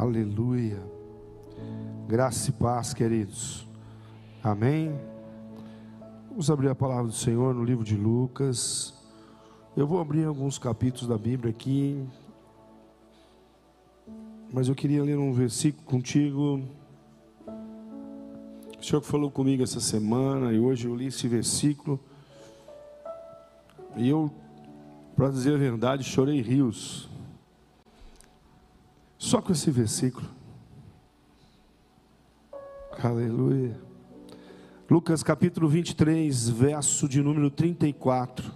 Aleluia. Graça e paz, queridos. Amém. Vamos abrir a palavra do Senhor no livro de Lucas. Eu vou abrir alguns capítulos da Bíblia aqui. Mas eu queria ler um versículo contigo. O Senhor falou comigo essa semana e hoje eu li esse versículo. E eu, para dizer a verdade, chorei rios. Só com esse versículo. Aleluia. Lucas capítulo 23, verso de número 34.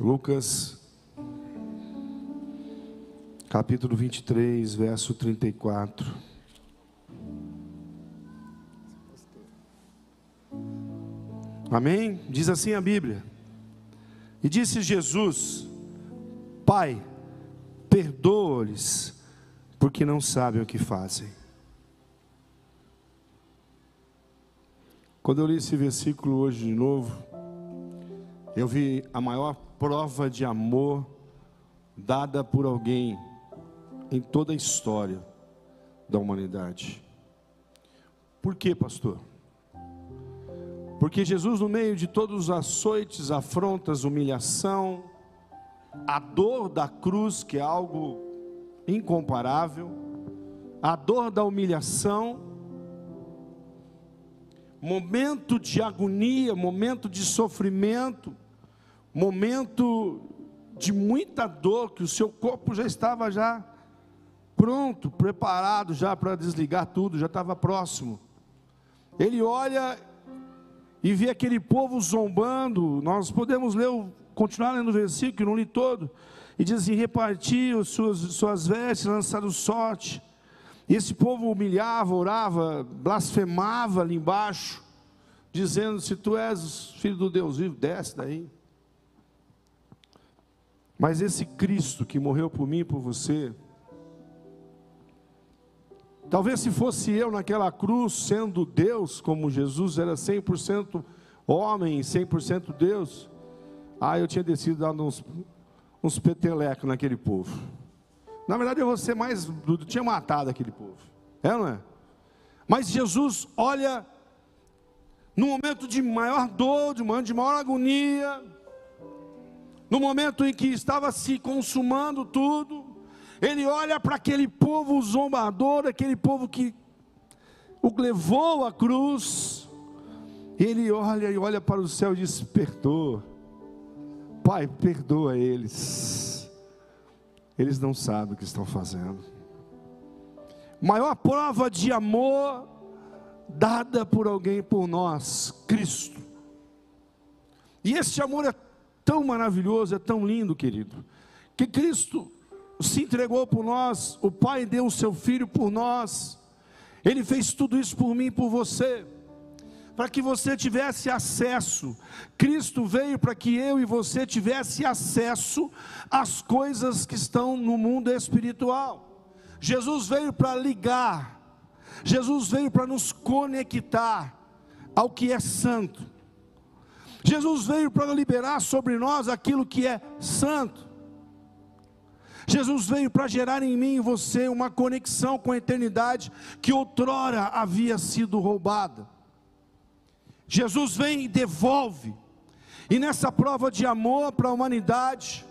Lucas capítulo 23, verso 34. Amém? Diz assim a Bíblia. E disse Jesus: Pai, perdoa-lhes, porque não sabem o que fazem. Quando eu li esse versículo hoje de novo, eu vi a maior prova de amor dada por alguém em toda a história da humanidade. Por quê, pastor? Porque Jesus, no meio de todos os açoites, afrontas, humilhação, a dor da cruz, que é algo incomparável, a dor da humilhação, momento de agonia, momento de sofrimento, momento de muita dor, que o seu corpo já estava já pronto, preparado já para desligar tudo, já estava próximo. Ele olha e vê aquele povo zombando. Nós podemos ler, continuar lendo o versículo, não li todo. E diz assim: repartiu suas, suas vestes, lançaram sorte. E esse povo humilhava, orava, blasfemava ali embaixo, dizendo: Se tu és filho do Deus vivo, desce daí. Mas esse Cristo que morreu por mim e por você, Talvez se fosse eu naquela cruz, sendo Deus, como Jesus era 100% homem, 100% Deus, ah, eu tinha decidido dar uns, uns petelecos naquele povo. Na verdade, eu vou ser mais bruto, tinha matado aquele povo. É não é? Mas Jesus olha no momento de maior dor, de de maior agonia, no momento em que estava se consumando tudo, ele olha para aquele povo zombador, aquele povo que o levou à cruz. Ele olha e olha para o céu e diz: Perdoa, Pai, perdoa eles. Eles não sabem o que estão fazendo. Maior prova de amor dada por alguém por nós, Cristo. E esse amor é tão maravilhoso, é tão lindo, querido, que Cristo se entregou por nós, o Pai deu o seu Filho por nós, Ele fez tudo isso por mim e por você, para que você tivesse acesso, Cristo veio para que eu e você tivesse acesso às coisas que estão no mundo espiritual, Jesus veio para ligar, Jesus veio para nos conectar ao que é santo, Jesus veio para liberar sobre nós aquilo que é santo. Jesus veio para gerar em mim e você uma conexão com a eternidade que outrora havia sido roubada. Jesus vem e devolve, e nessa prova de amor para a humanidade,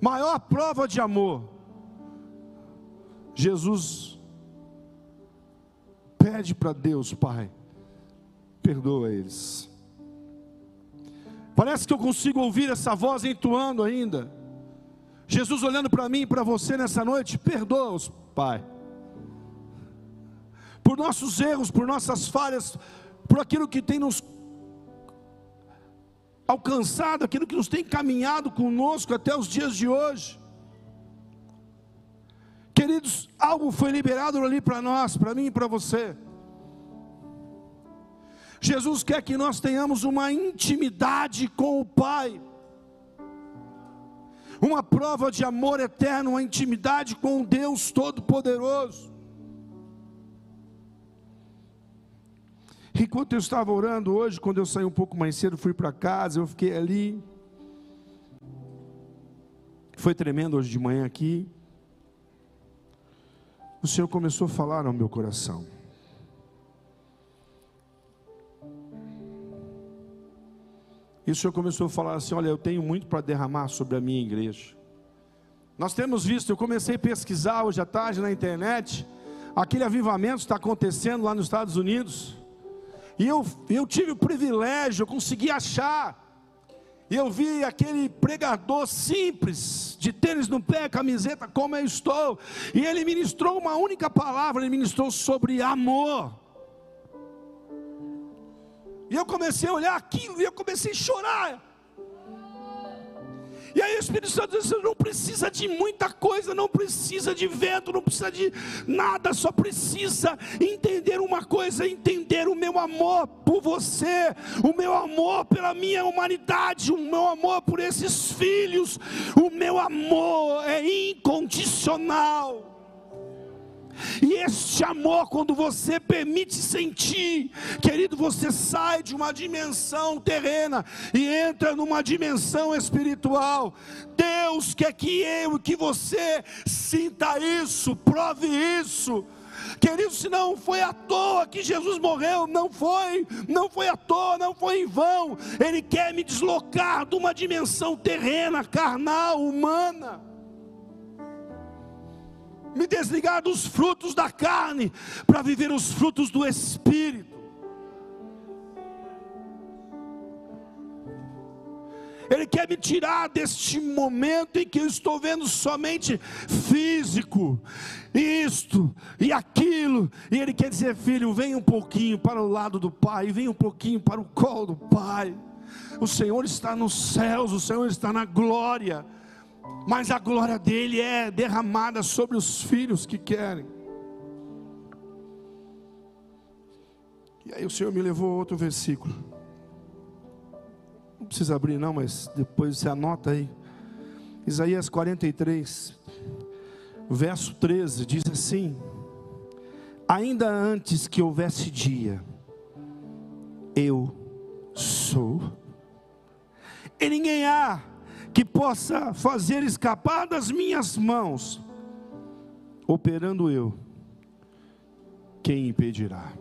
maior prova de amor, Jesus pede para Deus, Pai, perdoa eles. Parece que eu consigo ouvir essa voz entoando ainda. Jesus olhando para mim e para você nessa noite, perdoa-os, Pai. Por nossos erros, por nossas falhas, por aquilo que tem nos alcançado, aquilo que nos tem caminhado conosco até os dias de hoje. Queridos, algo foi liberado ali para nós, para mim e para você. Jesus quer que nós tenhamos uma intimidade com o Pai uma prova de amor eterno, uma intimidade com Deus Todo-Poderoso. Enquanto eu estava orando hoje, quando eu saí um pouco mais cedo, fui para casa, eu fiquei ali. Foi tremendo hoje de manhã aqui. O Senhor começou a falar ao meu coração. E o Senhor começou a falar assim: Olha, eu tenho muito para derramar sobre a minha igreja. Nós temos visto, eu comecei a pesquisar hoje à tarde na internet, aquele avivamento está acontecendo lá nos Estados Unidos. E eu, eu tive o privilégio, eu consegui achar. E eu vi aquele pregador simples, de tênis no pé, camiseta, como eu estou. E ele ministrou uma única palavra, ele ministrou sobre amor. E eu comecei a olhar aquilo e eu comecei a chorar. E aí o Espírito Santo diz: você não precisa de muita coisa, não precisa de vento, não precisa de nada, só precisa entender uma coisa, entender o meu amor por você, o meu amor pela minha humanidade, o meu amor por esses filhos, o meu amor é incondicional. E este amor, quando você permite sentir, querido, você sai de uma dimensão terrena e entra numa dimensão espiritual. Deus quer que eu, que você sinta isso, prove isso. Querido, se não foi à toa que Jesus morreu, não foi, não foi à toa, não foi em vão. Ele quer me deslocar de uma dimensão terrena, carnal, humana me desligar dos frutos da carne para viver os frutos do Espírito. Ele quer me tirar deste momento em que eu estou vendo somente físico, isto e aquilo, e Ele quer dizer, filho, vem um pouquinho para o lado do Pai, vem um pouquinho para o colo do Pai. O Senhor está nos céus, o Senhor está na glória mas a glória dele é derramada sobre os filhos que querem. E aí o Senhor me levou a outro versículo. Não precisa abrir, não, mas depois você anota aí. Isaías 43, verso 13, diz assim: Ainda antes que houvesse dia, eu sou, e ninguém há que possa fazer escapar das minhas mãos, operando eu, quem impedirá?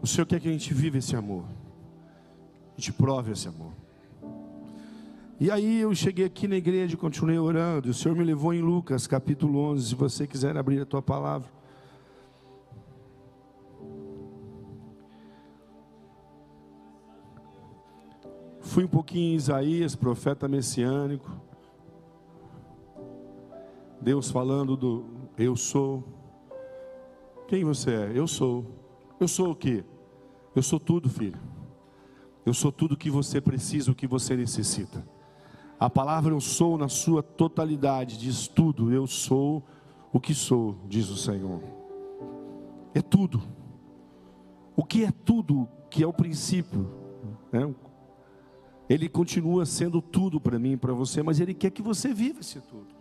O Senhor quer que a gente viva esse amor, a gente prove esse amor. E aí eu cheguei aqui na igreja, continuei orando, e o Senhor me levou em Lucas capítulo 11, se você quiser abrir a tua palavra. Fui um pouquinho em Isaías, profeta messiânico. Deus falando do eu sou. Quem você é? Eu sou. Eu sou o quê? Eu sou tudo, filho. Eu sou tudo que você precisa, o que você necessita. A palavra eu sou na sua totalidade diz tudo. Eu sou o que sou, diz o Senhor. É tudo. O que é tudo que é o princípio, né? Ele continua sendo tudo para mim e para você, mas Ele quer que você viva esse tudo.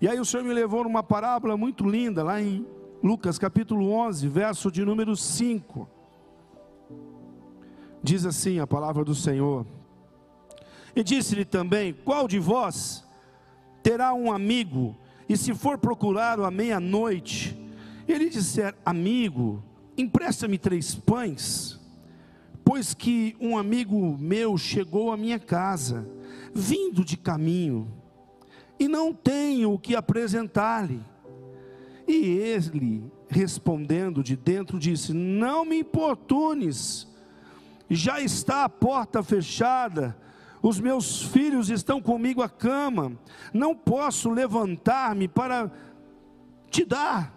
E aí o Senhor me levou numa parábola muito linda, lá em Lucas capítulo 11, verso de número 5. Diz assim a palavra do Senhor. E disse-lhe também: Qual de vós terá um amigo, e se for procurá-lo à meia-noite, ele disser: Amigo, empresta-me três pães Pois que um amigo meu chegou à minha casa, vindo de caminho, e não tenho o que apresentar-lhe. E ele, respondendo de dentro, disse: Não me importunes, já está a porta fechada, os meus filhos estão comigo à cama, não posso levantar-me para te dar.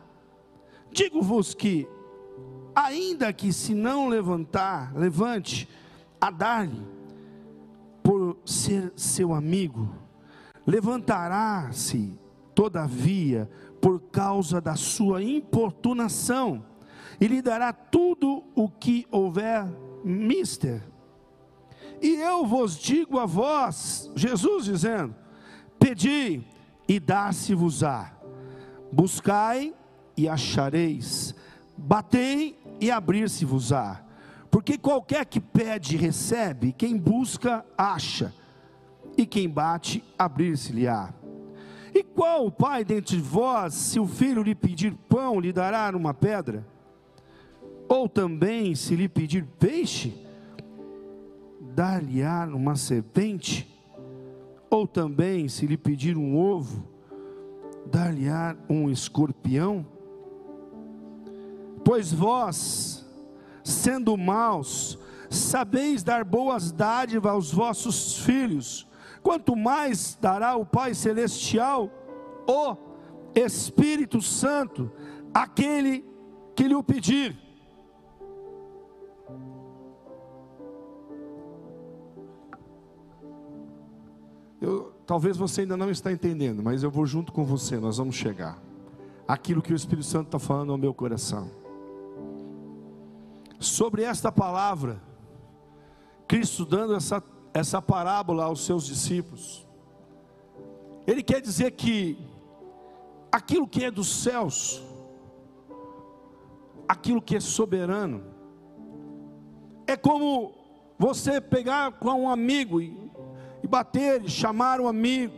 Digo-vos que ainda que se não levantar, levante a dar-lhe, por ser seu amigo, levantará-se, todavia, por causa da sua importunação, e lhe dará tudo o que houver mister. E eu vos digo a vós, Jesus dizendo: pedi e dá-se-vos-á, buscai e achareis, Batei e abrir-se-vos-á. Porque qualquer que pede, recebe, quem busca, acha, e quem bate, abrir-se-lhe-á. E qual o pai dentre vós, se o filho lhe pedir pão, lhe dará uma pedra? Ou também, se lhe pedir peixe, dar-lhe-á uma serpente? Ou também, se lhe pedir um ovo, dar-lhe-á um escorpião? Pois vós, sendo maus, sabeis dar boas dádivas aos vossos filhos, quanto mais dará o Pai Celestial, o Espírito Santo, aquele que lhe o pedir. Eu, talvez você ainda não está entendendo, mas eu vou junto com você, nós vamos chegar. Aquilo que o Espírito Santo está falando ao meu coração. Sobre esta palavra, Cristo dando essa, essa parábola aos seus discípulos, Ele quer dizer que aquilo que é dos céus, aquilo que é soberano, é como você pegar com um amigo e e bater, e chamar um amigo.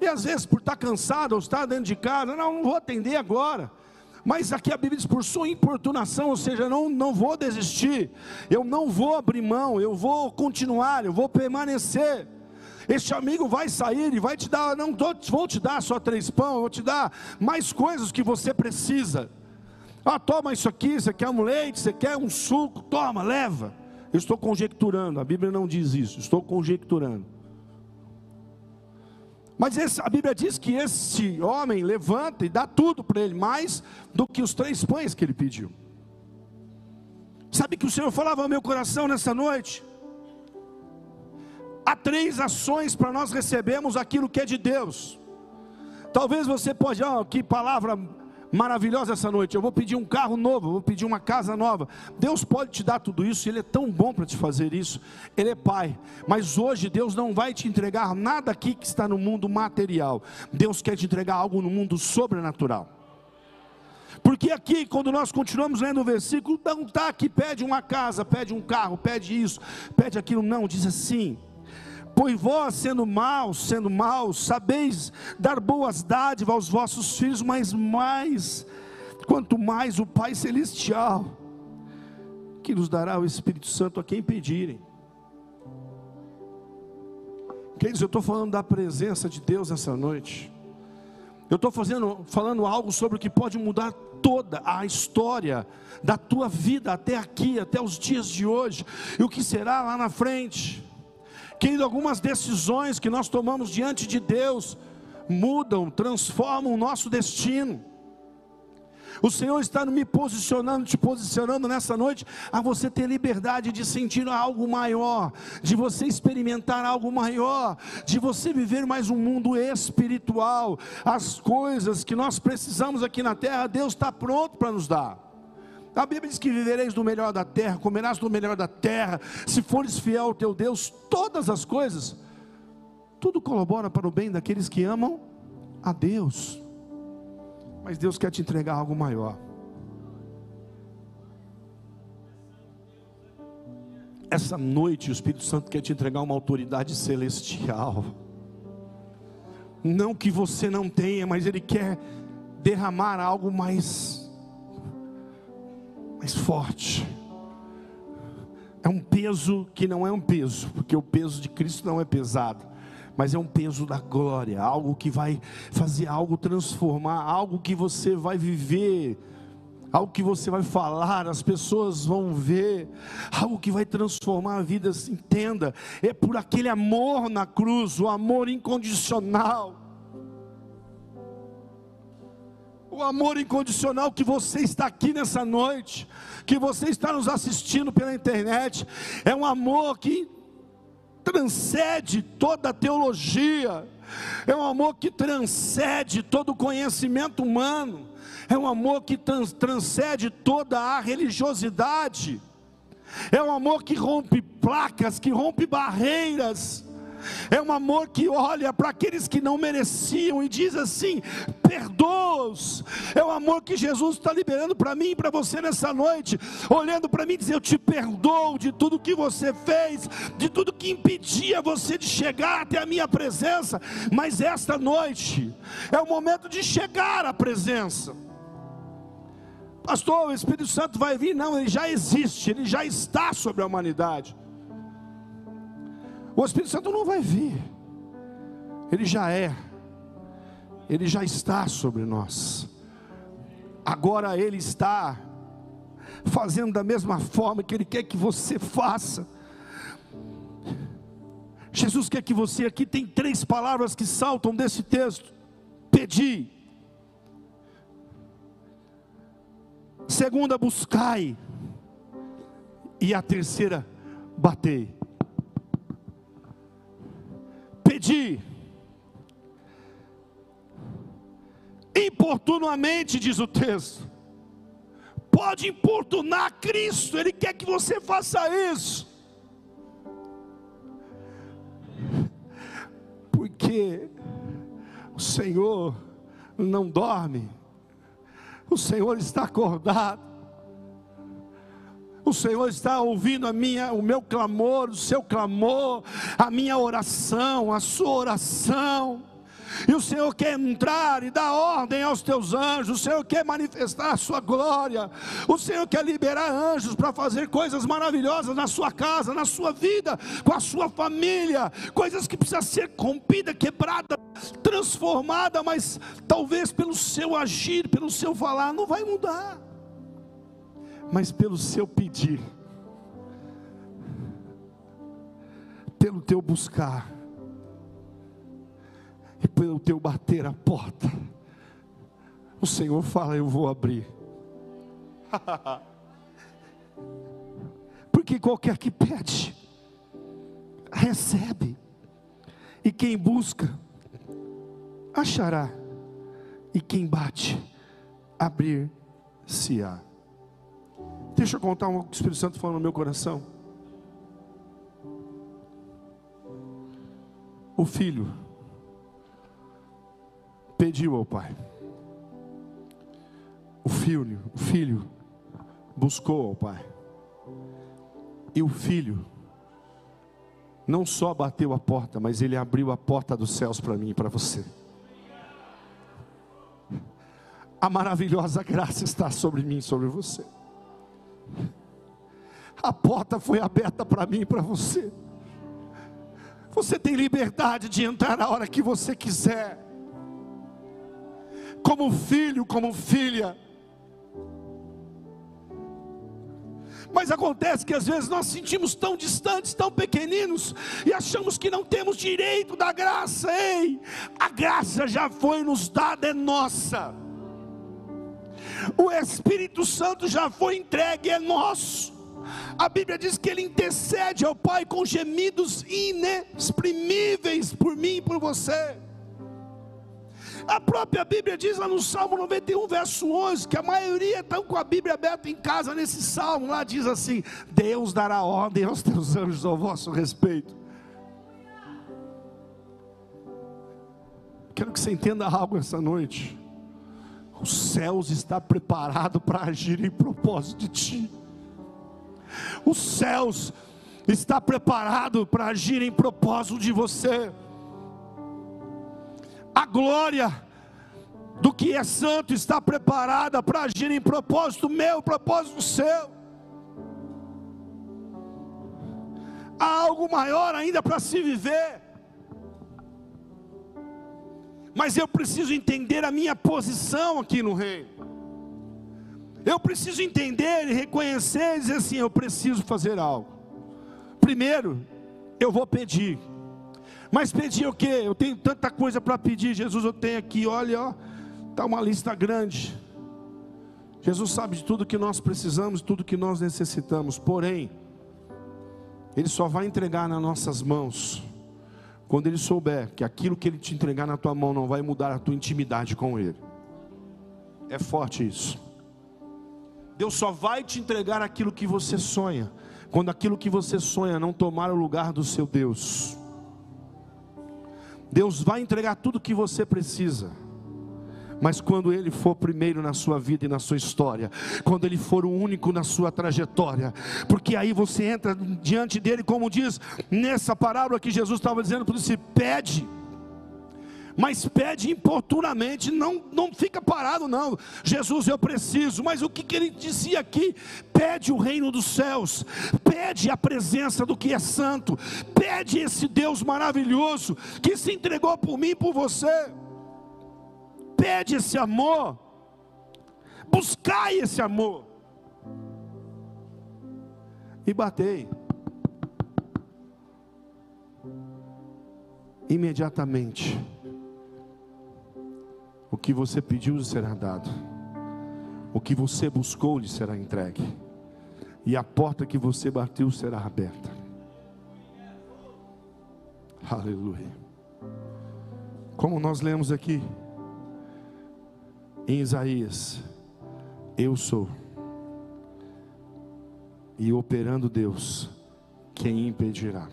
E às vezes, por estar cansado ou estar dentro de casa, não, não vou atender agora. Mas aqui a Bíblia diz por sua importunação, ou seja, não, não vou desistir, eu não vou abrir mão, eu vou continuar, eu vou permanecer. Este amigo vai sair e vai te dar, não vou te dar só três pão, vou te dar mais coisas que você precisa. Ah, toma isso aqui, você quer um leite, você quer um suco, toma, leva. Eu estou conjecturando, a Bíblia não diz isso, estou conjecturando. Mas esse, a Bíblia diz que esse homem levanta e dá tudo para ele, mais do que os três pães que ele pediu. Sabe que o Senhor falava ao meu coração nessa noite? Há três ações para nós recebermos aquilo que é de Deus. Talvez você pode, oh, que palavra maravilhosa essa noite. Eu vou pedir um carro novo, vou pedir uma casa nova. Deus pode te dar tudo isso, Ele é tão bom para te fazer isso. Ele é Pai. Mas hoje Deus não vai te entregar nada aqui que está no mundo material. Deus quer te entregar algo no mundo sobrenatural. Porque aqui, quando nós continuamos lendo o versículo, não está que pede uma casa, pede um carro, pede isso, pede aquilo, não, diz assim: Pois vós, sendo maus, sendo maus, sabeis dar boas dádivas aos vossos filhos, mas mais, quanto mais o Pai Celestial, que nos dará o Espírito Santo a quem pedirem. Queridos, eu estou falando da presença de Deus essa noite. Eu estou falando algo sobre o que pode mudar toda a história da tua vida até aqui, até os dias de hoje, e o que será lá na frente. Querido, algumas decisões que nós tomamos diante de Deus mudam, transformam o nosso destino. O Senhor está me posicionando, te posicionando nessa noite a você ter liberdade de sentir algo maior, de você experimentar algo maior, de você viver mais um mundo espiritual. As coisas que nós precisamos aqui na terra, Deus está pronto para nos dar. A Bíblia diz que vivereis do melhor da terra, comerás do melhor da terra, se fores fiel ao teu Deus, todas as coisas, tudo colabora para o bem daqueles que amam a Deus. Mas Deus quer te entregar algo maior. Essa noite o Espírito Santo quer te entregar uma autoridade celestial. Não que você não tenha, mas Ele quer derramar algo mais mais forte. É um peso que não é um peso, porque o peso de Cristo não é pesado, mas é um peso da glória, algo que vai fazer algo transformar, algo que você vai viver, algo que você vai falar, as pessoas vão ver, algo que vai transformar a vida. Entenda, é por aquele amor na cruz, o amor incondicional o amor incondicional que você está aqui nessa noite, que você está nos assistindo pela internet, é um amor que transcende toda a teologia, é um amor que transcende todo o conhecimento humano, é um amor que trans, transcende toda a religiosidade, é um amor que rompe placas, que rompe barreiras, é um amor que olha para aqueles que não mereciam e diz assim: perdoa-os. É o amor que Jesus está liberando para mim e para você nessa noite, olhando para mim e dizer: Eu te perdoo de tudo que você fez, de tudo que impedia você de chegar até a minha presença, mas esta noite é o momento de chegar à presença. Pastor, o Espírito Santo vai vir? Não, ele já existe, ele já está sobre a humanidade. O Espírito Santo não vai vir, ele já é, ele já está sobre nós. Agora ele está fazendo da mesma forma que ele quer que você faça. Jesus quer que você aqui tem três palavras que saltam desse texto: pedir. Segunda, buscai. E a terceira, batei. Pedir. Importunamente, diz o texto. Pode importunar Cristo, Ele quer que você faça isso. Porque o Senhor não dorme, o Senhor está acordado, o Senhor está ouvindo a minha, o meu clamor, o seu clamor, a minha oração, a sua oração. E o Senhor quer entrar e dar ordem aos teus anjos, o Senhor quer manifestar a sua glória, o Senhor quer liberar anjos para fazer coisas maravilhosas na sua casa, na sua vida, com a sua família, coisas que precisam ser rompida, quebrada, transformada, mas talvez pelo seu agir, pelo seu falar, não vai mudar, mas pelo seu pedir, pelo teu buscar e pelo teu bater a porta, o Senhor fala: Eu vou abrir. Porque qualquer que pede, recebe, e quem busca, achará, e quem bate, abrir-se-á. Deixa eu contar um que o Espírito Santo falou no meu coração. O filho pediu ao pai. O filho, o filho buscou ao pai. E o filho não só bateu a porta, mas ele abriu a porta dos céus para mim e para você. A maravilhosa graça está sobre mim, sobre você. A porta foi aberta para mim e para você. Você tem liberdade de entrar na hora que você quiser como filho, como filha. Mas acontece que às vezes nós sentimos tão distantes, tão pequeninos, e achamos que não temos direito da graça. Ei, a graça já foi nos dada, é nossa. O Espírito Santo já foi entregue, é nosso. A Bíblia diz que ele intercede ao Pai com gemidos inexprimíveis por mim e por você. A própria Bíblia diz lá no Salmo 91, verso 11, que a maioria estão com a Bíblia aberta em casa nesse salmo. Lá diz assim: Deus dará ordem aos teus anjos ao vosso respeito. Quero que você entenda algo essa noite. Os céus está preparado para agir em propósito de ti. Os céus está preparado para agir em propósito de você a glória do que é santo está preparada para agir em propósito meu, propósito seu. Há algo maior ainda para se viver. Mas eu preciso entender a minha posição aqui no reino. Eu preciso entender e reconhecer e dizer assim: eu preciso fazer algo. Primeiro, eu vou pedir. Mas pedir o quê? Eu tenho tanta coisa para pedir. Jesus, eu tenho aqui, olha, ó, está uma lista grande. Jesus sabe de tudo que nós precisamos, tudo que nós necessitamos. Porém, Ele só vai entregar nas nossas mãos quando Ele souber que aquilo que Ele te entregar na tua mão não vai mudar a tua intimidade com Ele. É forte isso. Deus só vai te entregar aquilo que você sonha, quando aquilo que você sonha não tomar o lugar do seu Deus. Deus vai entregar tudo que você precisa. Mas quando Ele for primeiro na sua vida e na sua história, quando Ele for o único na sua trajetória, porque aí você entra diante dele, como diz nessa parábola que Jesus estava dizendo para você: pede mas pede importunamente, não, não fica parado, não. Jesus, eu preciso, mas o que, que ele dizia aqui? Pede o reino dos céus, pede a presença do que é santo, pede esse Deus maravilhoso que se entregou por mim e por você, pede esse amor, buscai esse amor, e batei. Imediatamente o que você pediu lhe será dado. O que você buscou lhe será entregue. E a porta que você bateu será aberta. Aleluia. Como nós lemos aqui em Isaías, eu sou. E operando Deus, quem impedirá?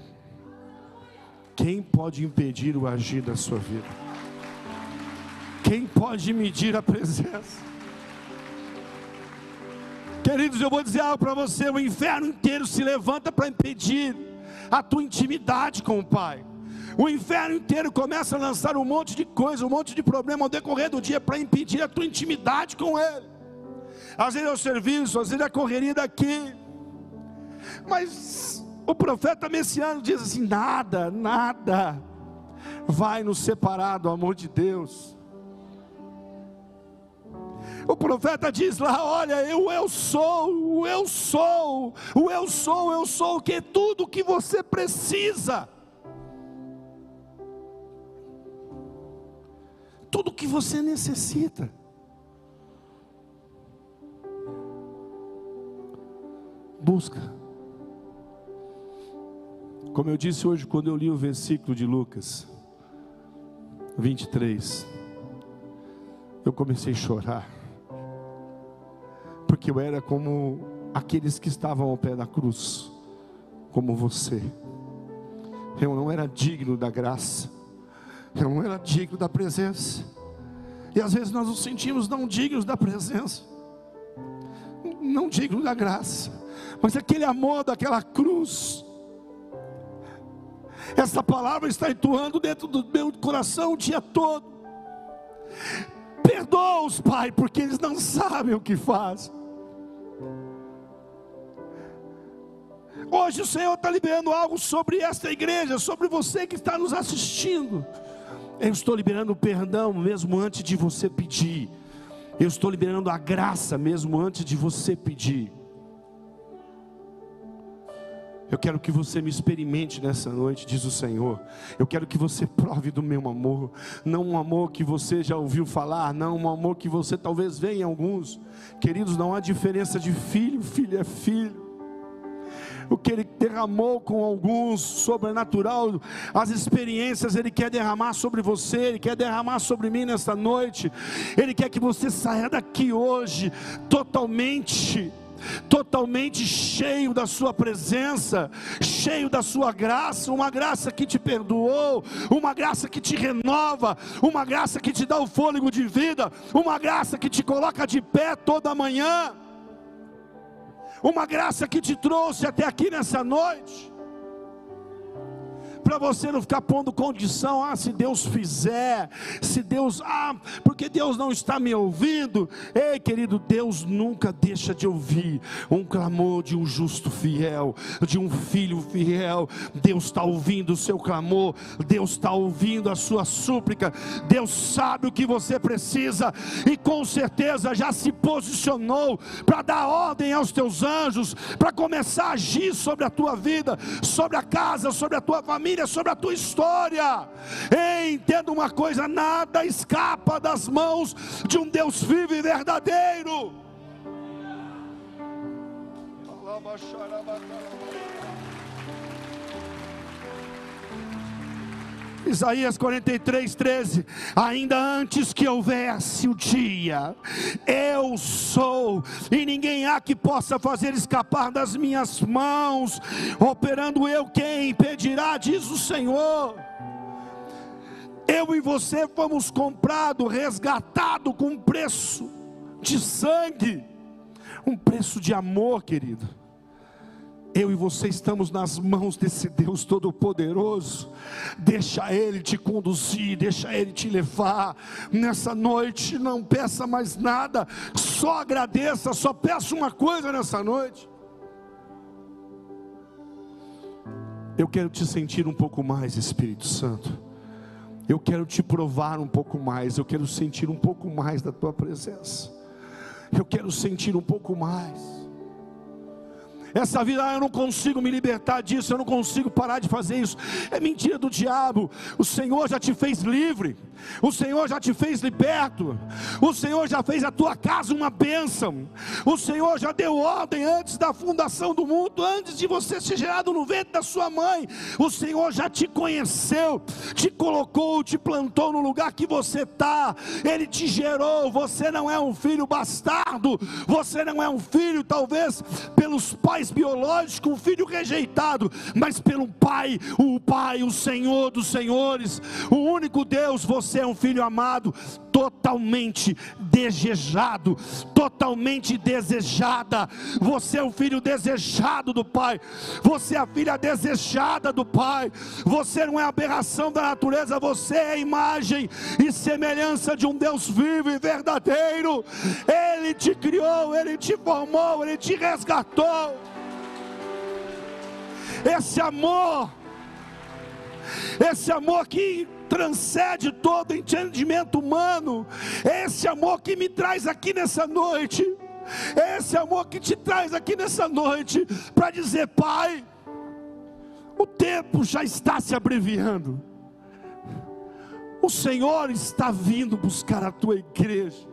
Quem pode impedir o agir da sua vida? Quem pode medir a presença? Queridos, eu vou dizer algo para você: o inferno inteiro se levanta para impedir a tua intimidade com o Pai. O inferno inteiro começa a lançar um monte de coisa, um monte de problema ao decorrer do dia para impedir a tua intimidade com Ele. Às vezes é o serviço, às vezes é a correria daqui. Mas o profeta messiano diz assim: nada, nada vai nos separar do amor de Deus. O profeta diz lá: Olha, eu, eu sou, o eu sou, o eu sou, eu sou, que é tudo que você precisa. Tudo que você necessita. Busca. Como eu disse hoje, quando eu li o versículo de Lucas 23, eu comecei a chorar porque eu era como aqueles que estavam ao pé da cruz, como você. Eu não era digno da graça, eu não era digno da presença. E às vezes nós nos sentimos não dignos da presença, não dignos da graça, mas aquele amor daquela cruz. Essa palavra está entoando dentro do meu coração o dia todo. Perdoa-os, Pai, porque eles não sabem o que fazem. Hoje o Senhor está liberando algo sobre esta igreja, sobre você que está nos assistindo. Eu estou liberando perdão mesmo antes de você pedir. Eu estou liberando a graça mesmo antes de você pedir. Eu quero que você me experimente nessa noite, diz o Senhor. Eu quero que você prove do meu amor, não um amor que você já ouviu falar, não um amor que você talvez veja em alguns. Queridos, não há diferença de filho, filho é filho o que Ele derramou com alguns, sobrenatural, as experiências Ele quer derramar sobre você, Ele quer derramar sobre mim nesta noite. Ele quer que você saia daqui hoje totalmente totalmente cheio da Sua presença, cheio da Sua graça, uma graça que te perdoou, uma graça que te renova, uma graça que te dá o fôlego de vida, uma graça que te coloca de pé toda manhã uma graça que te trouxe até aqui nessa noite para você não ficar pondo condição, ah, se Deus fizer, se Deus, ah, porque Deus não está me ouvindo. Ei, querido, Deus nunca deixa de ouvir um clamor de um justo fiel, de um filho fiel. Deus está ouvindo o seu clamor, Deus está ouvindo a sua súplica, Deus sabe o que você precisa e com certeza já se posicionou para dar ordem aos teus anjos, para começar a agir sobre a tua vida, sobre a casa, sobre a tua família família, sobre a tua história. Ei, entenda uma coisa: nada escapa das mãos de um Deus vivo e verdadeiro. Isaías 43, 13. Ainda antes que houvesse o dia, eu sou, e ninguém há que possa fazer escapar das minhas mãos, operando eu, quem impedirá, diz o Senhor. Eu e você fomos comprados, resgatados com um preço de sangue, um preço de amor, querido. Eu e você estamos nas mãos desse Deus Todo-Poderoso. Deixa Ele te conduzir, deixa Ele te levar. Nessa noite, não peça mais nada, só agradeça, só peça uma coisa nessa noite. Eu quero te sentir um pouco mais, Espírito Santo. Eu quero te provar um pouco mais. Eu quero sentir um pouco mais da tua presença. Eu quero sentir um pouco mais. Essa vida, ah, eu não consigo me libertar disso, eu não consigo parar de fazer isso. É mentira do diabo. O Senhor já te fez livre. O Senhor já te fez liberto. O Senhor já fez a tua casa uma bênção. O Senhor já deu ordem antes da fundação do mundo, antes de você ser gerado no ventre da sua mãe. O Senhor já te conheceu, te colocou, te plantou no lugar que você está. Ele te gerou. Você não é um filho bastardo. Você não é um filho, talvez, pelos pais biológicos, um filho rejeitado, mas pelo Pai, o Pai, o Senhor dos Senhores, o único Deus. Você é um filho amado, totalmente desejado, totalmente desejada. Você é um filho desejado do Pai, você é a filha desejada do Pai. Você não é aberração da natureza, você é imagem e semelhança de um Deus vivo e verdadeiro. Ele te criou, ele te formou, ele te resgatou. Esse amor, esse amor que transcende todo entendimento humano. Esse amor que me traz aqui nessa noite. Esse amor que te traz aqui nessa noite para dizer, Pai, o tempo já está se abreviando. O Senhor está vindo buscar a tua igreja.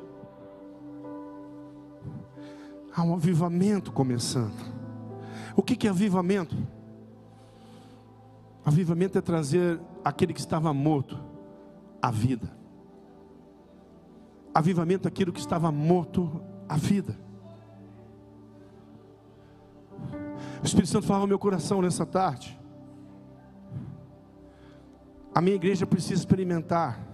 Há um avivamento começando. O que é avivamento? Avivamento é trazer aquele que estava morto à vida. Avivamento é aquilo que estava morto à vida. O Espírito Santo fala no meu coração nessa tarde. A minha igreja precisa experimentar,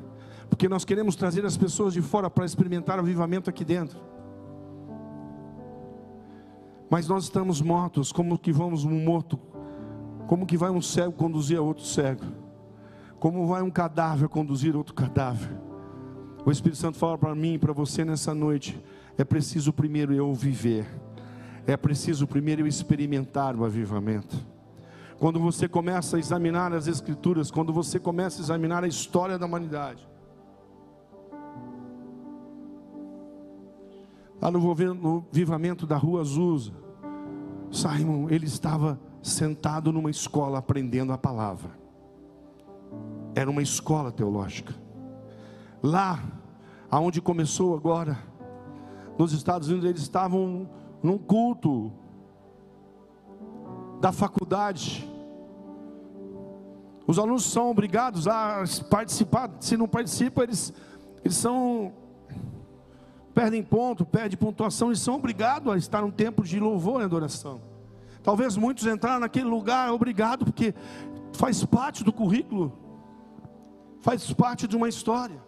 porque nós queremos trazer as pessoas de fora para experimentar o avivamento aqui dentro. Mas nós estamos mortos, como que vamos um morto como que vai um cego conduzir a outro cego? Como vai um cadáver conduzir outro cadáver? O Espírito Santo fala para mim e para você nessa noite: é preciso primeiro eu viver, é preciso primeiro eu experimentar o avivamento. Quando você começa a examinar as Escrituras, quando você começa a examinar a história da humanidade, lá no avivamento da rua Azusa, Simon, ele estava sentado numa escola aprendendo a palavra. Era uma escola teológica. Lá, aonde começou agora, nos Estados Unidos, eles estavam num culto da faculdade. Os alunos são obrigados a participar. Se não participam, eles, eles são perdem ponto, perdem pontuação, eles são obrigados a estar num tempo de louvor e adoração. Talvez muitos entraram naquele lugar obrigado, porque faz parte do currículo, faz parte de uma história.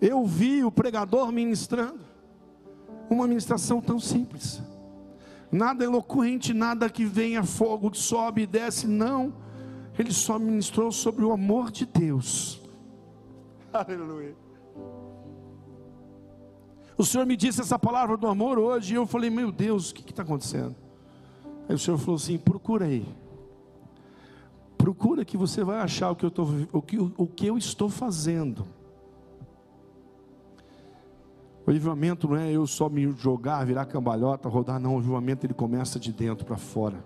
Eu vi o pregador ministrando, uma ministração tão simples, nada eloquente, nada que venha fogo, que sobe e desce, não. Ele só ministrou sobre o amor de Deus. Aleluia. O Senhor me disse essa palavra do amor hoje, e eu falei, meu Deus, o que está acontecendo? Aí o Senhor falou assim: procura aí. Procura que você vai achar o que eu, tô, o que, o que eu estou fazendo. O avivamento não é eu só me jogar, virar cambalhota, rodar, não. O avivamento ele começa de dentro para fora.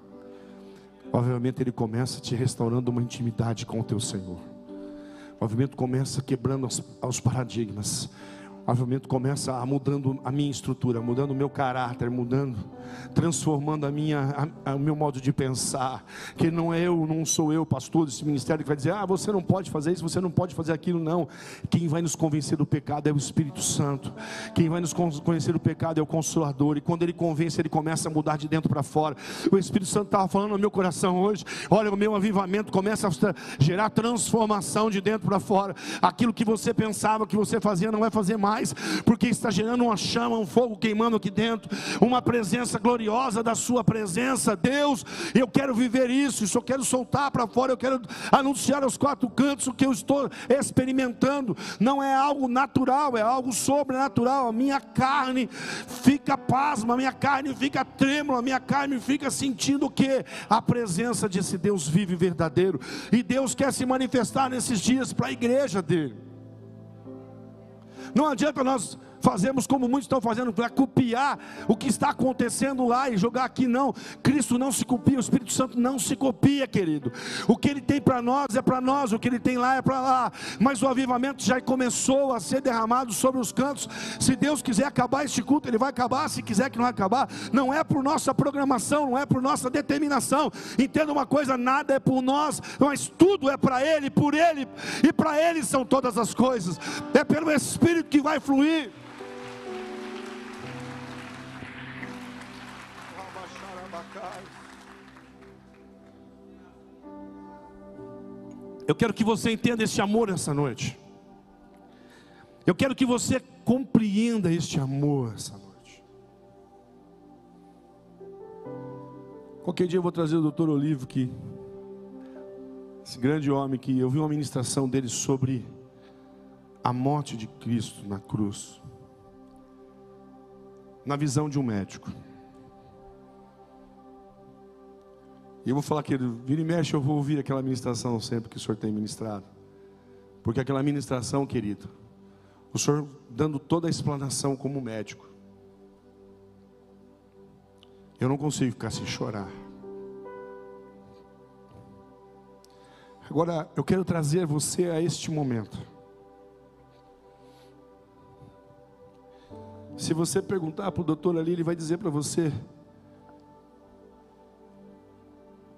O avivamento ele começa te restaurando uma intimidade com o teu Senhor. O avivamento começa quebrando os, os paradigmas. Avivamento começa a mudando a minha estrutura, mudando o meu caráter, mudando, transformando a minha, a, a, o meu modo de pensar. Que não é eu, não sou eu, pastor desse ministério, que vai dizer: ah, você não pode fazer isso, você não pode fazer aquilo. Não. Quem vai nos convencer do pecado é o Espírito Santo. Quem vai nos convencer do pecado é o Consolador. E quando ele convence, ele começa a mudar de dentro para fora. O Espírito Santo estava falando no meu coração hoje: olha, o meu avivamento começa a gerar transformação de dentro para fora. Aquilo que você pensava que você fazia, não vai fazer mais mais, porque está gerando uma chama, um fogo queimando aqui dentro, uma presença gloriosa da Sua presença. Deus, eu quero viver isso, isso eu quero soltar para fora, eu quero anunciar aos quatro cantos o que eu estou experimentando. Não é algo natural, é algo sobrenatural. A minha carne fica pasma, a minha carne fica trêmula, a minha carne fica sentindo o que? A presença desse Deus vivo e verdadeiro. E Deus quer se manifestar nesses dias para a igreja dele. Não adianta nós fazemos como muitos estão fazendo para copiar o que está acontecendo lá e jogar aqui, não. Cristo não se copia, o Espírito Santo não se copia, querido. O que ele tem para nós é para nós, o que ele tem lá é para lá. Mas o avivamento já começou a ser derramado sobre os cantos. Se Deus quiser acabar este culto, ele vai acabar. Se quiser que não acabar, não é por nossa programação, não é por nossa determinação. Entenda uma coisa: nada é por nós, mas tudo é para Ele, por Ele e para Ele são todas as coisas. É pelo Espírito que vai fluir. Eu quero que você entenda esse amor essa noite. Eu quero que você compreenda este amor essa noite. Qualquer dia eu vou trazer o doutor Olivo que esse grande homem que eu vi uma ministração dele sobre a morte de Cristo na cruz. Na visão de um médico. E eu vou falar que vira e mexe, eu vou ouvir aquela ministração sempre que o senhor tem ministrado. Porque aquela ministração, querido, o senhor dando toda a explanação como médico. Eu não consigo ficar sem chorar. Agora, eu quero trazer você a este momento. Se você perguntar para o doutor ali, ele vai dizer para você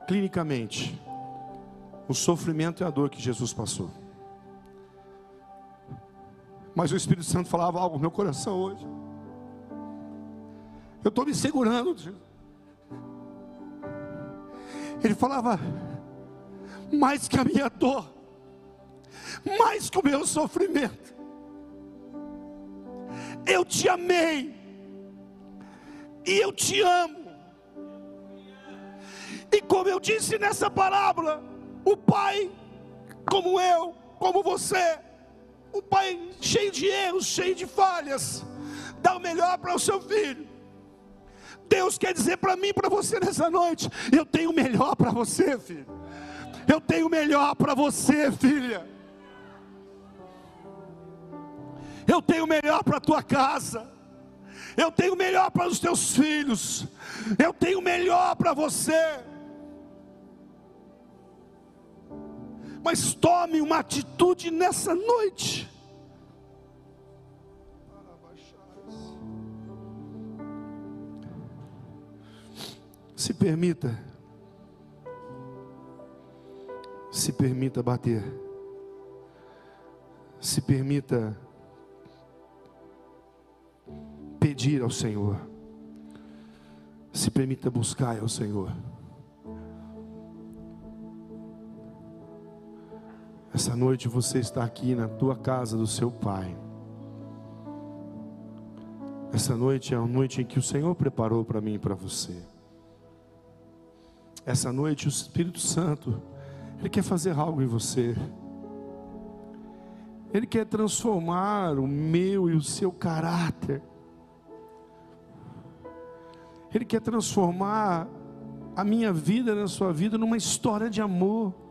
clinicamente o sofrimento e a dor que Jesus passou. Mas o Espírito Santo falava algo no meu coração hoje. Eu estou me segurando. Ele falava, mais que a minha dor, mais que o meu sofrimento, eu te amei, e eu te amo. E como eu disse nessa parábola, o pai, como eu, como você, o pai cheio de erros, cheio de falhas, dá o melhor para o seu filho. Deus quer dizer para mim, para você nessa noite: eu tenho o melhor para você, filho. Eu tenho o melhor para você, filha. Eu tenho o melhor para a tua casa. Eu tenho o melhor para os teus filhos. Eu tenho o melhor para você. Mas tome uma atitude nessa noite. Se permita, se permita bater, se permita pedir ao Senhor, se permita buscar ao Senhor. Essa noite você está aqui na tua casa do seu Pai. Essa noite é a noite em que o Senhor preparou para mim e para você. Essa noite o Espírito Santo, Ele quer fazer algo em você. Ele quer transformar o meu e o seu caráter. Ele quer transformar a minha vida na sua vida numa história de amor.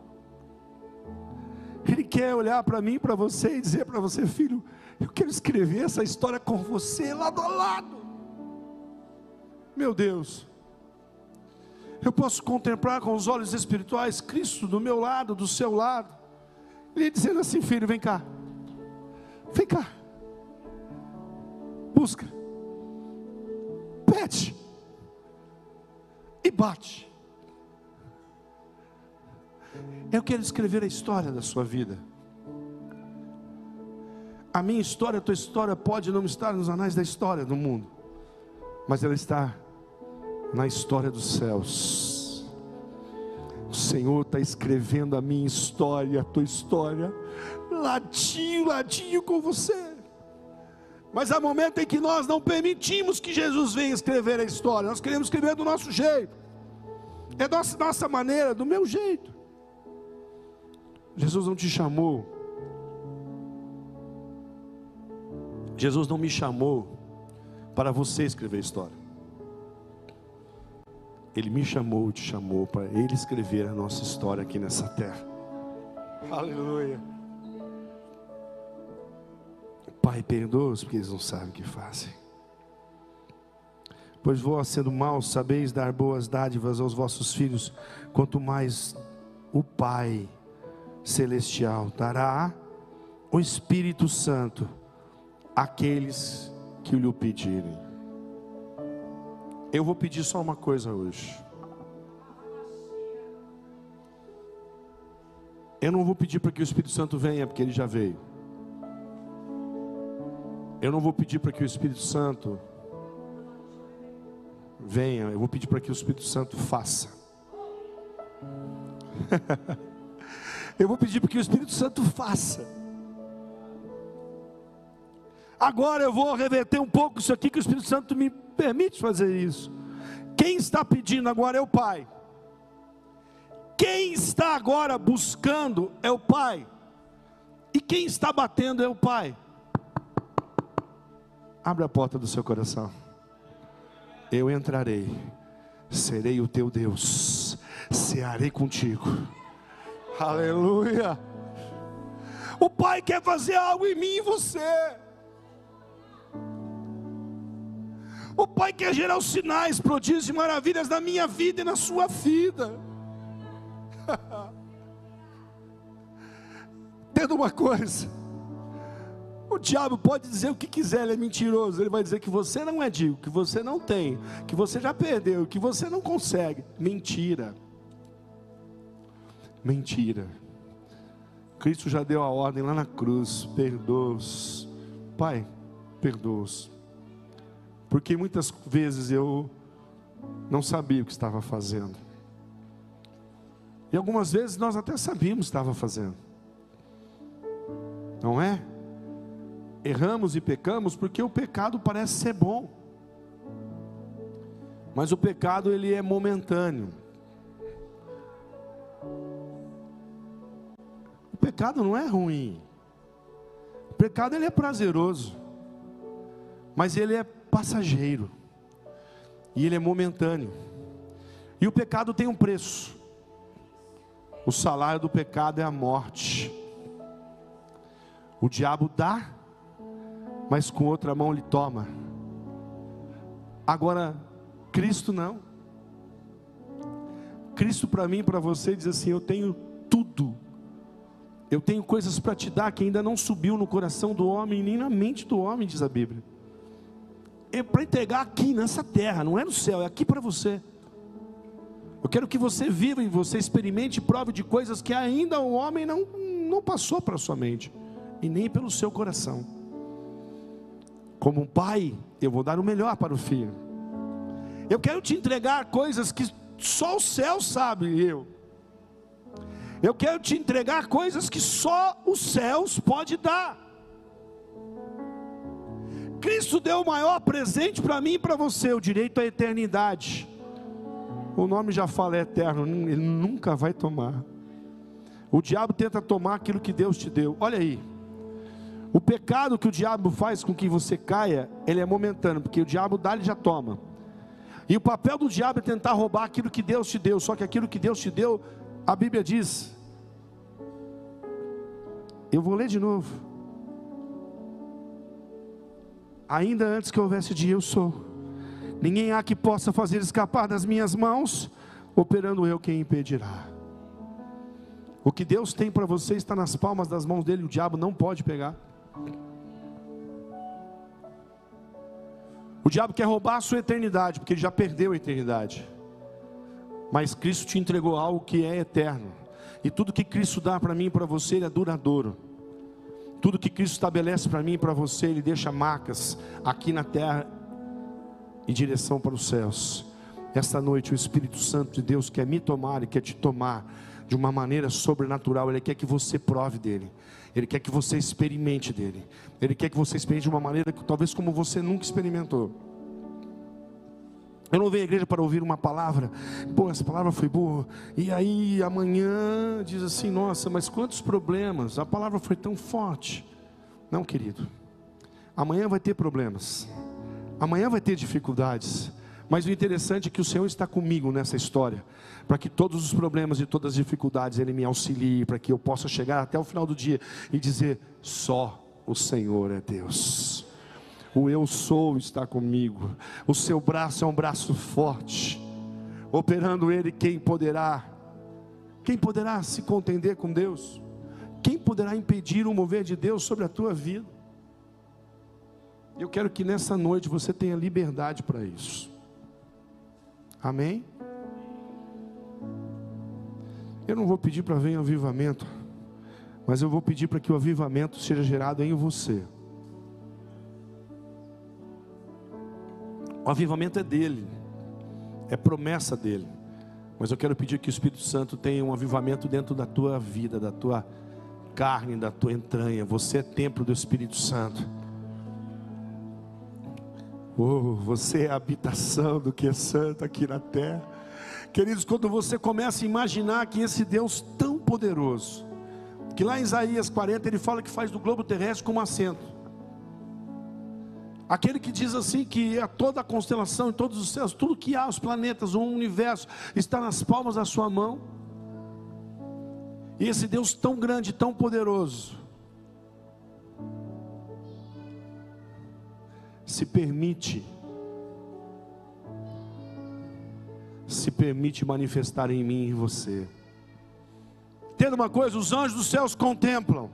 Quer olhar para mim, para você e dizer para você, filho, eu quero escrever essa história com você lado a lado. Meu Deus, eu posso contemplar com os olhos espirituais Cristo do meu lado, do seu lado, ele dizendo assim: filho, vem cá, vem cá, busca, pede e bate. Eu quero escrever a história da sua vida. A minha história, a tua história pode não estar nos anais da história do mundo, mas ela está na história dos céus. O Senhor está escrevendo a minha história, a tua história, ladinho, ladinho com você. Mas há momento em que nós não permitimos que Jesus venha escrever a história, nós queremos escrever do nosso jeito, é da nossa, nossa maneira, do meu jeito. Jesus não te chamou Jesus não me chamou para você escrever história. Ele me chamou, te chamou para Ele escrever a nossa história aqui nessa terra. Aleluia. Pai, perdoa-os porque eles não sabem o que fazem. Pois vós, sendo maus, sabeis dar boas dádivas aos vossos filhos, quanto mais o Pai Celestial dará o Espírito Santo aqueles que lhe pedirem. Eu vou pedir só uma coisa hoje. Eu não vou pedir para que o Espírito Santo venha, porque ele já veio. Eu não vou pedir para que o Espírito Santo venha, eu vou pedir para que o Espírito Santo faça. eu vou pedir para que o Espírito Santo faça. Agora eu vou reverter um pouco isso aqui que o Espírito Santo me permite fazer isso. Quem está pedindo agora é o Pai. Quem está agora buscando é o Pai. E quem está batendo é o Pai. Abre a porta do seu coração. Eu entrarei, serei o teu Deus, cearei contigo. Aleluia. O Pai quer fazer algo em mim e você. O Pai quer gerar os sinais, prodígios e maravilhas na minha vida e na sua vida. Tendo uma coisa, o diabo pode dizer o que quiser, ele é mentiroso. Ele vai dizer que você não é digno, que você não tem, que você já perdeu, que você não consegue. Mentira. Mentira. Cristo já deu a ordem lá na cruz: perdoa-os. Pai, perdoa-os porque muitas vezes eu não sabia o que estava fazendo. E algumas vezes nós até sabíamos o que estava fazendo. Não é? Erramos e pecamos porque o pecado parece ser bom. Mas o pecado ele é momentâneo. Pecado não é ruim. O pecado ele é prazeroso. Mas ele é passageiro. E ele é momentâneo. E o pecado tem um preço. O salário do pecado é a morte. O diabo dá, mas com outra mão ele toma. Agora, Cristo não. Cristo para mim e para você diz assim: Eu tenho. Eu tenho coisas para te dar que ainda não subiu no coração do homem, nem na mente do homem, diz a Bíblia é para entregar aqui nessa terra, não é no céu, é aqui para você. Eu quero que você viva e você experimente e prove de coisas que ainda o homem não, não passou para sua mente e nem pelo seu coração. Como um pai, eu vou dar o melhor para o filho. Eu quero te entregar coisas que só o céu sabe, eu. Eu quero te entregar coisas que só os céus pode dar. Cristo deu o maior presente para mim e para você, o direito à eternidade. O nome já fala é eterno, ele nunca vai tomar. O diabo tenta tomar aquilo que Deus te deu. Olha aí. O pecado que o diabo faz com que você caia, ele é momentâneo, porque o diabo dá, ele já toma. E o papel do diabo é tentar roubar aquilo que Deus te deu, só que aquilo que Deus te deu, a Bíblia diz. Eu vou ler de novo ainda antes que houvesse dia, eu sou. Ninguém há que possa fazer escapar das minhas mãos, operando eu quem impedirá. O que Deus tem para você está nas palmas das mãos dele, o diabo não pode pegar. O diabo quer roubar a sua eternidade, porque ele já perdeu a eternidade. Mas Cristo te entregou algo que é eterno. E tudo que Cristo dá para mim e para você, ele é duradouro. Tudo que Cristo estabelece para mim e para você, ele deixa marcas aqui na terra em direção para os céus. Esta noite o Espírito Santo de Deus quer me tomar e quer te tomar de uma maneira sobrenatural. Ele quer que você prove dele. Ele quer que você experimente dele. Ele quer que você experimente de uma maneira que talvez como você nunca experimentou. Eu não venho à igreja para ouvir uma palavra, pô, essa palavra foi boa, e aí amanhã diz assim: nossa, mas quantos problemas, a palavra foi tão forte. Não, querido, amanhã vai ter problemas, amanhã vai ter dificuldades, mas o interessante é que o Senhor está comigo nessa história, para que todos os problemas e todas as dificuldades Ele me auxilie, para que eu possa chegar até o final do dia e dizer: só o Senhor é Deus. O eu sou está comigo. O seu braço é um braço forte. Operando ele, quem poderá? Quem poderá se contender com Deus? Quem poderá impedir o mover de Deus sobre a tua vida? Eu quero que nessa noite você tenha liberdade para isso. Amém? Eu não vou pedir para vir avivamento, mas eu vou pedir para que o avivamento seja gerado em você. O avivamento é dele, é promessa dele. Mas eu quero pedir que o Espírito Santo tenha um avivamento dentro da tua vida, da tua carne, da tua entranha. Você é templo do Espírito Santo. Oh, você é a habitação do que é santo aqui na terra. Queridos, quando você começa a imaginar que esse Deus tão poderoso, que lá em Isaías 40 ele fala que faz do globo terrestre como assento. Aquele que diz assim que a toda a constelação e todos os céus, tudo que há, os planetas, o universo, está nas palmas da sua mão. E esse Deus tão grande, tão poderoso, se permite, se permite manifestar em mim e em você. Tendo uma coisa, os anjos dos céus contemplam,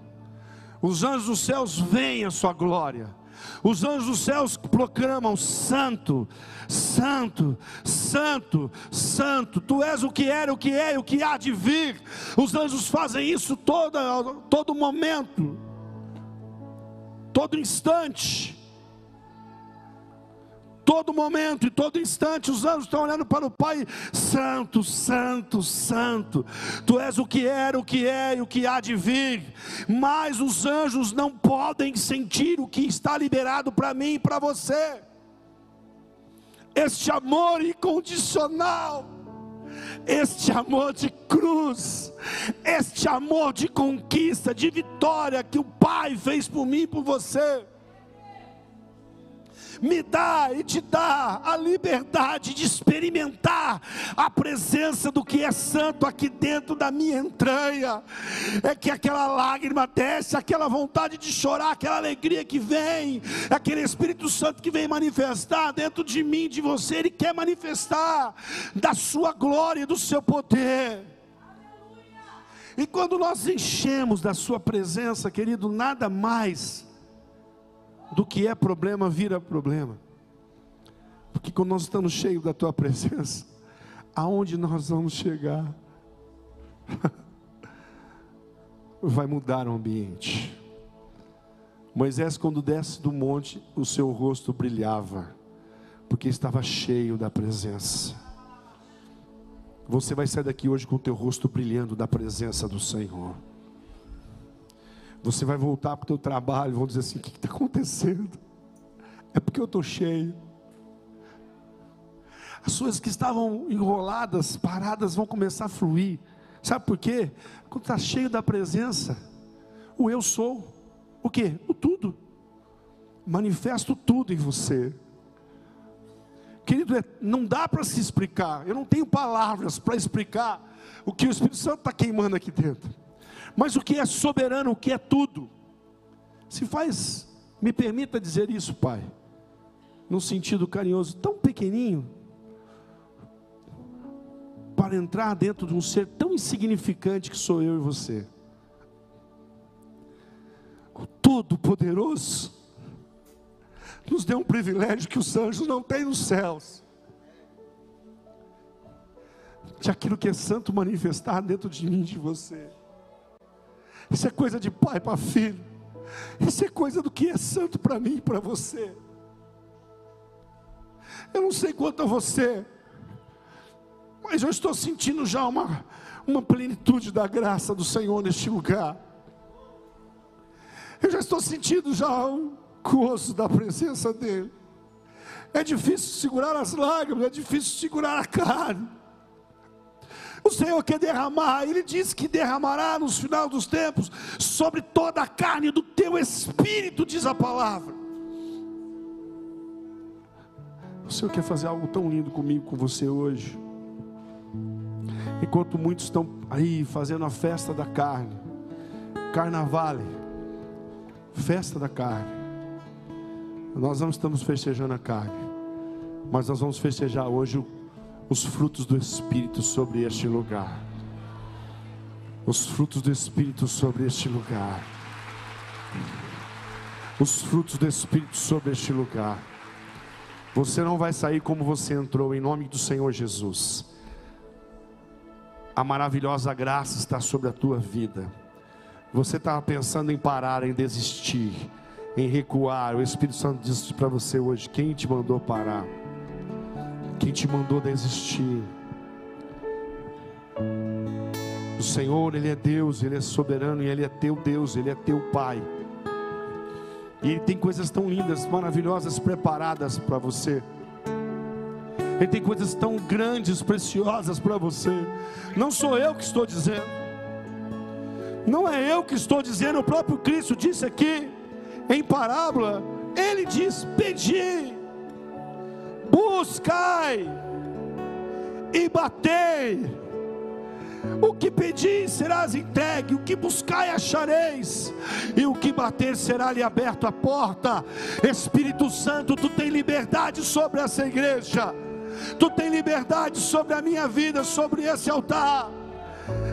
os anjos dos céus veem a sua glória. Os anjos dos céus proclamam: Santo, Santo, Santo, Santo. Tu és o que era, o que é e o que há de vir. Os anjos fazem isso todo, todo momento, todo instante todo momento e todo instante os anjos estão olhando para o Pai, Santo, Santo, Santo. Tu és o que era, o que é e o que há de vir. Mas os anjos não podem sentir o que está liberado para mim e para você. Este amor incondicional, este amor de cruz, este amor de conquista, de vitória que o Pai fez por mim e por você me dá e te dá a liberdade de experimentar a presença do que é santo aqui dentro da minha entranha. É que aquela lágrima desce, aquela vontade de chorar, aquela alegria que vem, aquele Espírito Santo que vem manifestar dentro de mim, de você, ele quer manifestar da sua glória e do seu poder. E quando nós enchemos da Sua presença, querido, nada mais do que é problema vira problema. Porque quando nós estamos cheios da tua presença, aonde nós vamos chegar? Vai mudar o ambiente. Moisés, quando desce do monte, o seu rosto brilhava, porque estava cheio da presença. Você vai sair daqui hoje com o teu rosto brilhando da presença do Senhor. Você vai voltar para o teu trabalho, vão dizer assim: o que está acontecendo? É porque eu estou cheio. As coisas que estavam enroladas, paradas, vão começar a fluir. Sabe por quê? Quando está cheio da presença, o eu sou. O que? O tudo. Manifesto tudo em você. Querido, é, não dá para se explicar. Eu não tenho palavras para explicar o que o Espírito Santo está queimando aqui dentro. Mas o que é soberano, o que é tudo? Se faz, me permita dizer isso, Pai, num sentido carinhoso, tão pequenininho, para entrar dentro de um ser tão insignificante que sou eu e você. O Todo-Poderoso, nos deu um privilégio que os anjos não têm nos céus. De aquilo que é santo manifestar dentro de mim, de você. Isso é coisa de pai para filho. Isso é coisa do que é santo para mim e para você. Eu não sei quanto a você, mas eu estou sentindo já uma, uma plenitude da graça do Senhor neste lugar. Eu já estou sentindo já o gozo da presença dEle. É difícil segurar as lágrimas, é difícil segurar a carne. O Senhor quer derramar, Ele diz que derramará nos final dos tempos sobre toda a carne do teu espírito, diz a palavra. O Senhor quer fazer algo tão lindo comigo, com você hoje. Enquanto muitos estão aí fazendo a festa da carne, carnavale, festa da carne. Nós não estamos festejando a carne, mas nós vamos festejar hoje os frutos do Espírito sobre este lugar. Os frutos do Espírito sobre este lugar. Os frutos do Espírito sobre este lugar. Você não vai sair como você entrou, em nome do Senhor Jesus. A maravilhosa graça está sobre a tua vida. Você estava pensando em parar, em desistir, em recuar. O Espírito Santo disse para você hoje: quem te mandou parar? Quem te mandou desistir? O Senhor, Ele é Deus, Ele é soberano e Ele é teu Deus, Ele é teu Pai. E Ele tem coisas tão lindas, maravilhosas preparadas para você. Ele tem coisas tão grandes, preciosas para você. Não sou eu que estou dizendo. Não é eu que estou dizendo, o próprio Cristo disse aqui em parábola, ele diz: "Pedi, buscai e batei o que pedir serás entregue, o que buscai achareis, e o que bater será-lhe aberto a porta. Espírito Santo, tu tem liberdade sobre essa igreja, tu tem liberdade sobre a minha vida, sobre esse altar,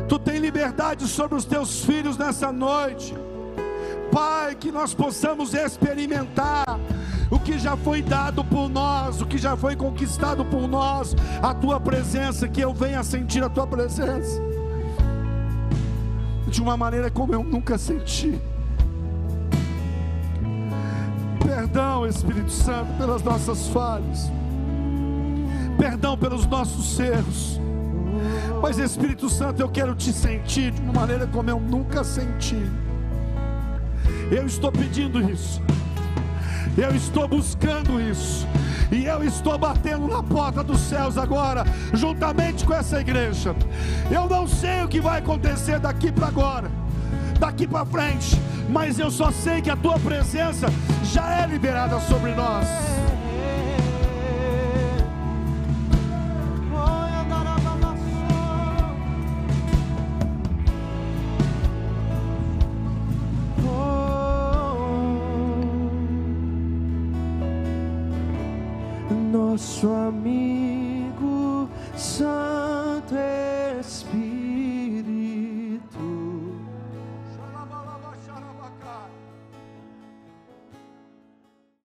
tu tem liberdade sobre os teus filhos nessa noite. Pai, que nós possamos experimentar o que já foi dado por nós, o que já foi conquistado por nós, a tua presença, que eu venha sentir a tua presença de uma maneira como eu nunca senti. Perdão, Espírito Santo, pelas nossas falhas, perdão pelos nossos erros. Mas Espírito Santo, eu quero te sentir de uma maneira como eu nunca senti. Eu estou pedindo isso. Eu estou buscando isso. E eu estou batendo na porta dos céus agora, juntamente com essa igreja. Eu não sei o que vai acontecer daqui para agora, daqui para frente, mas eu só sei que a tua presença já é liberada sobre nós.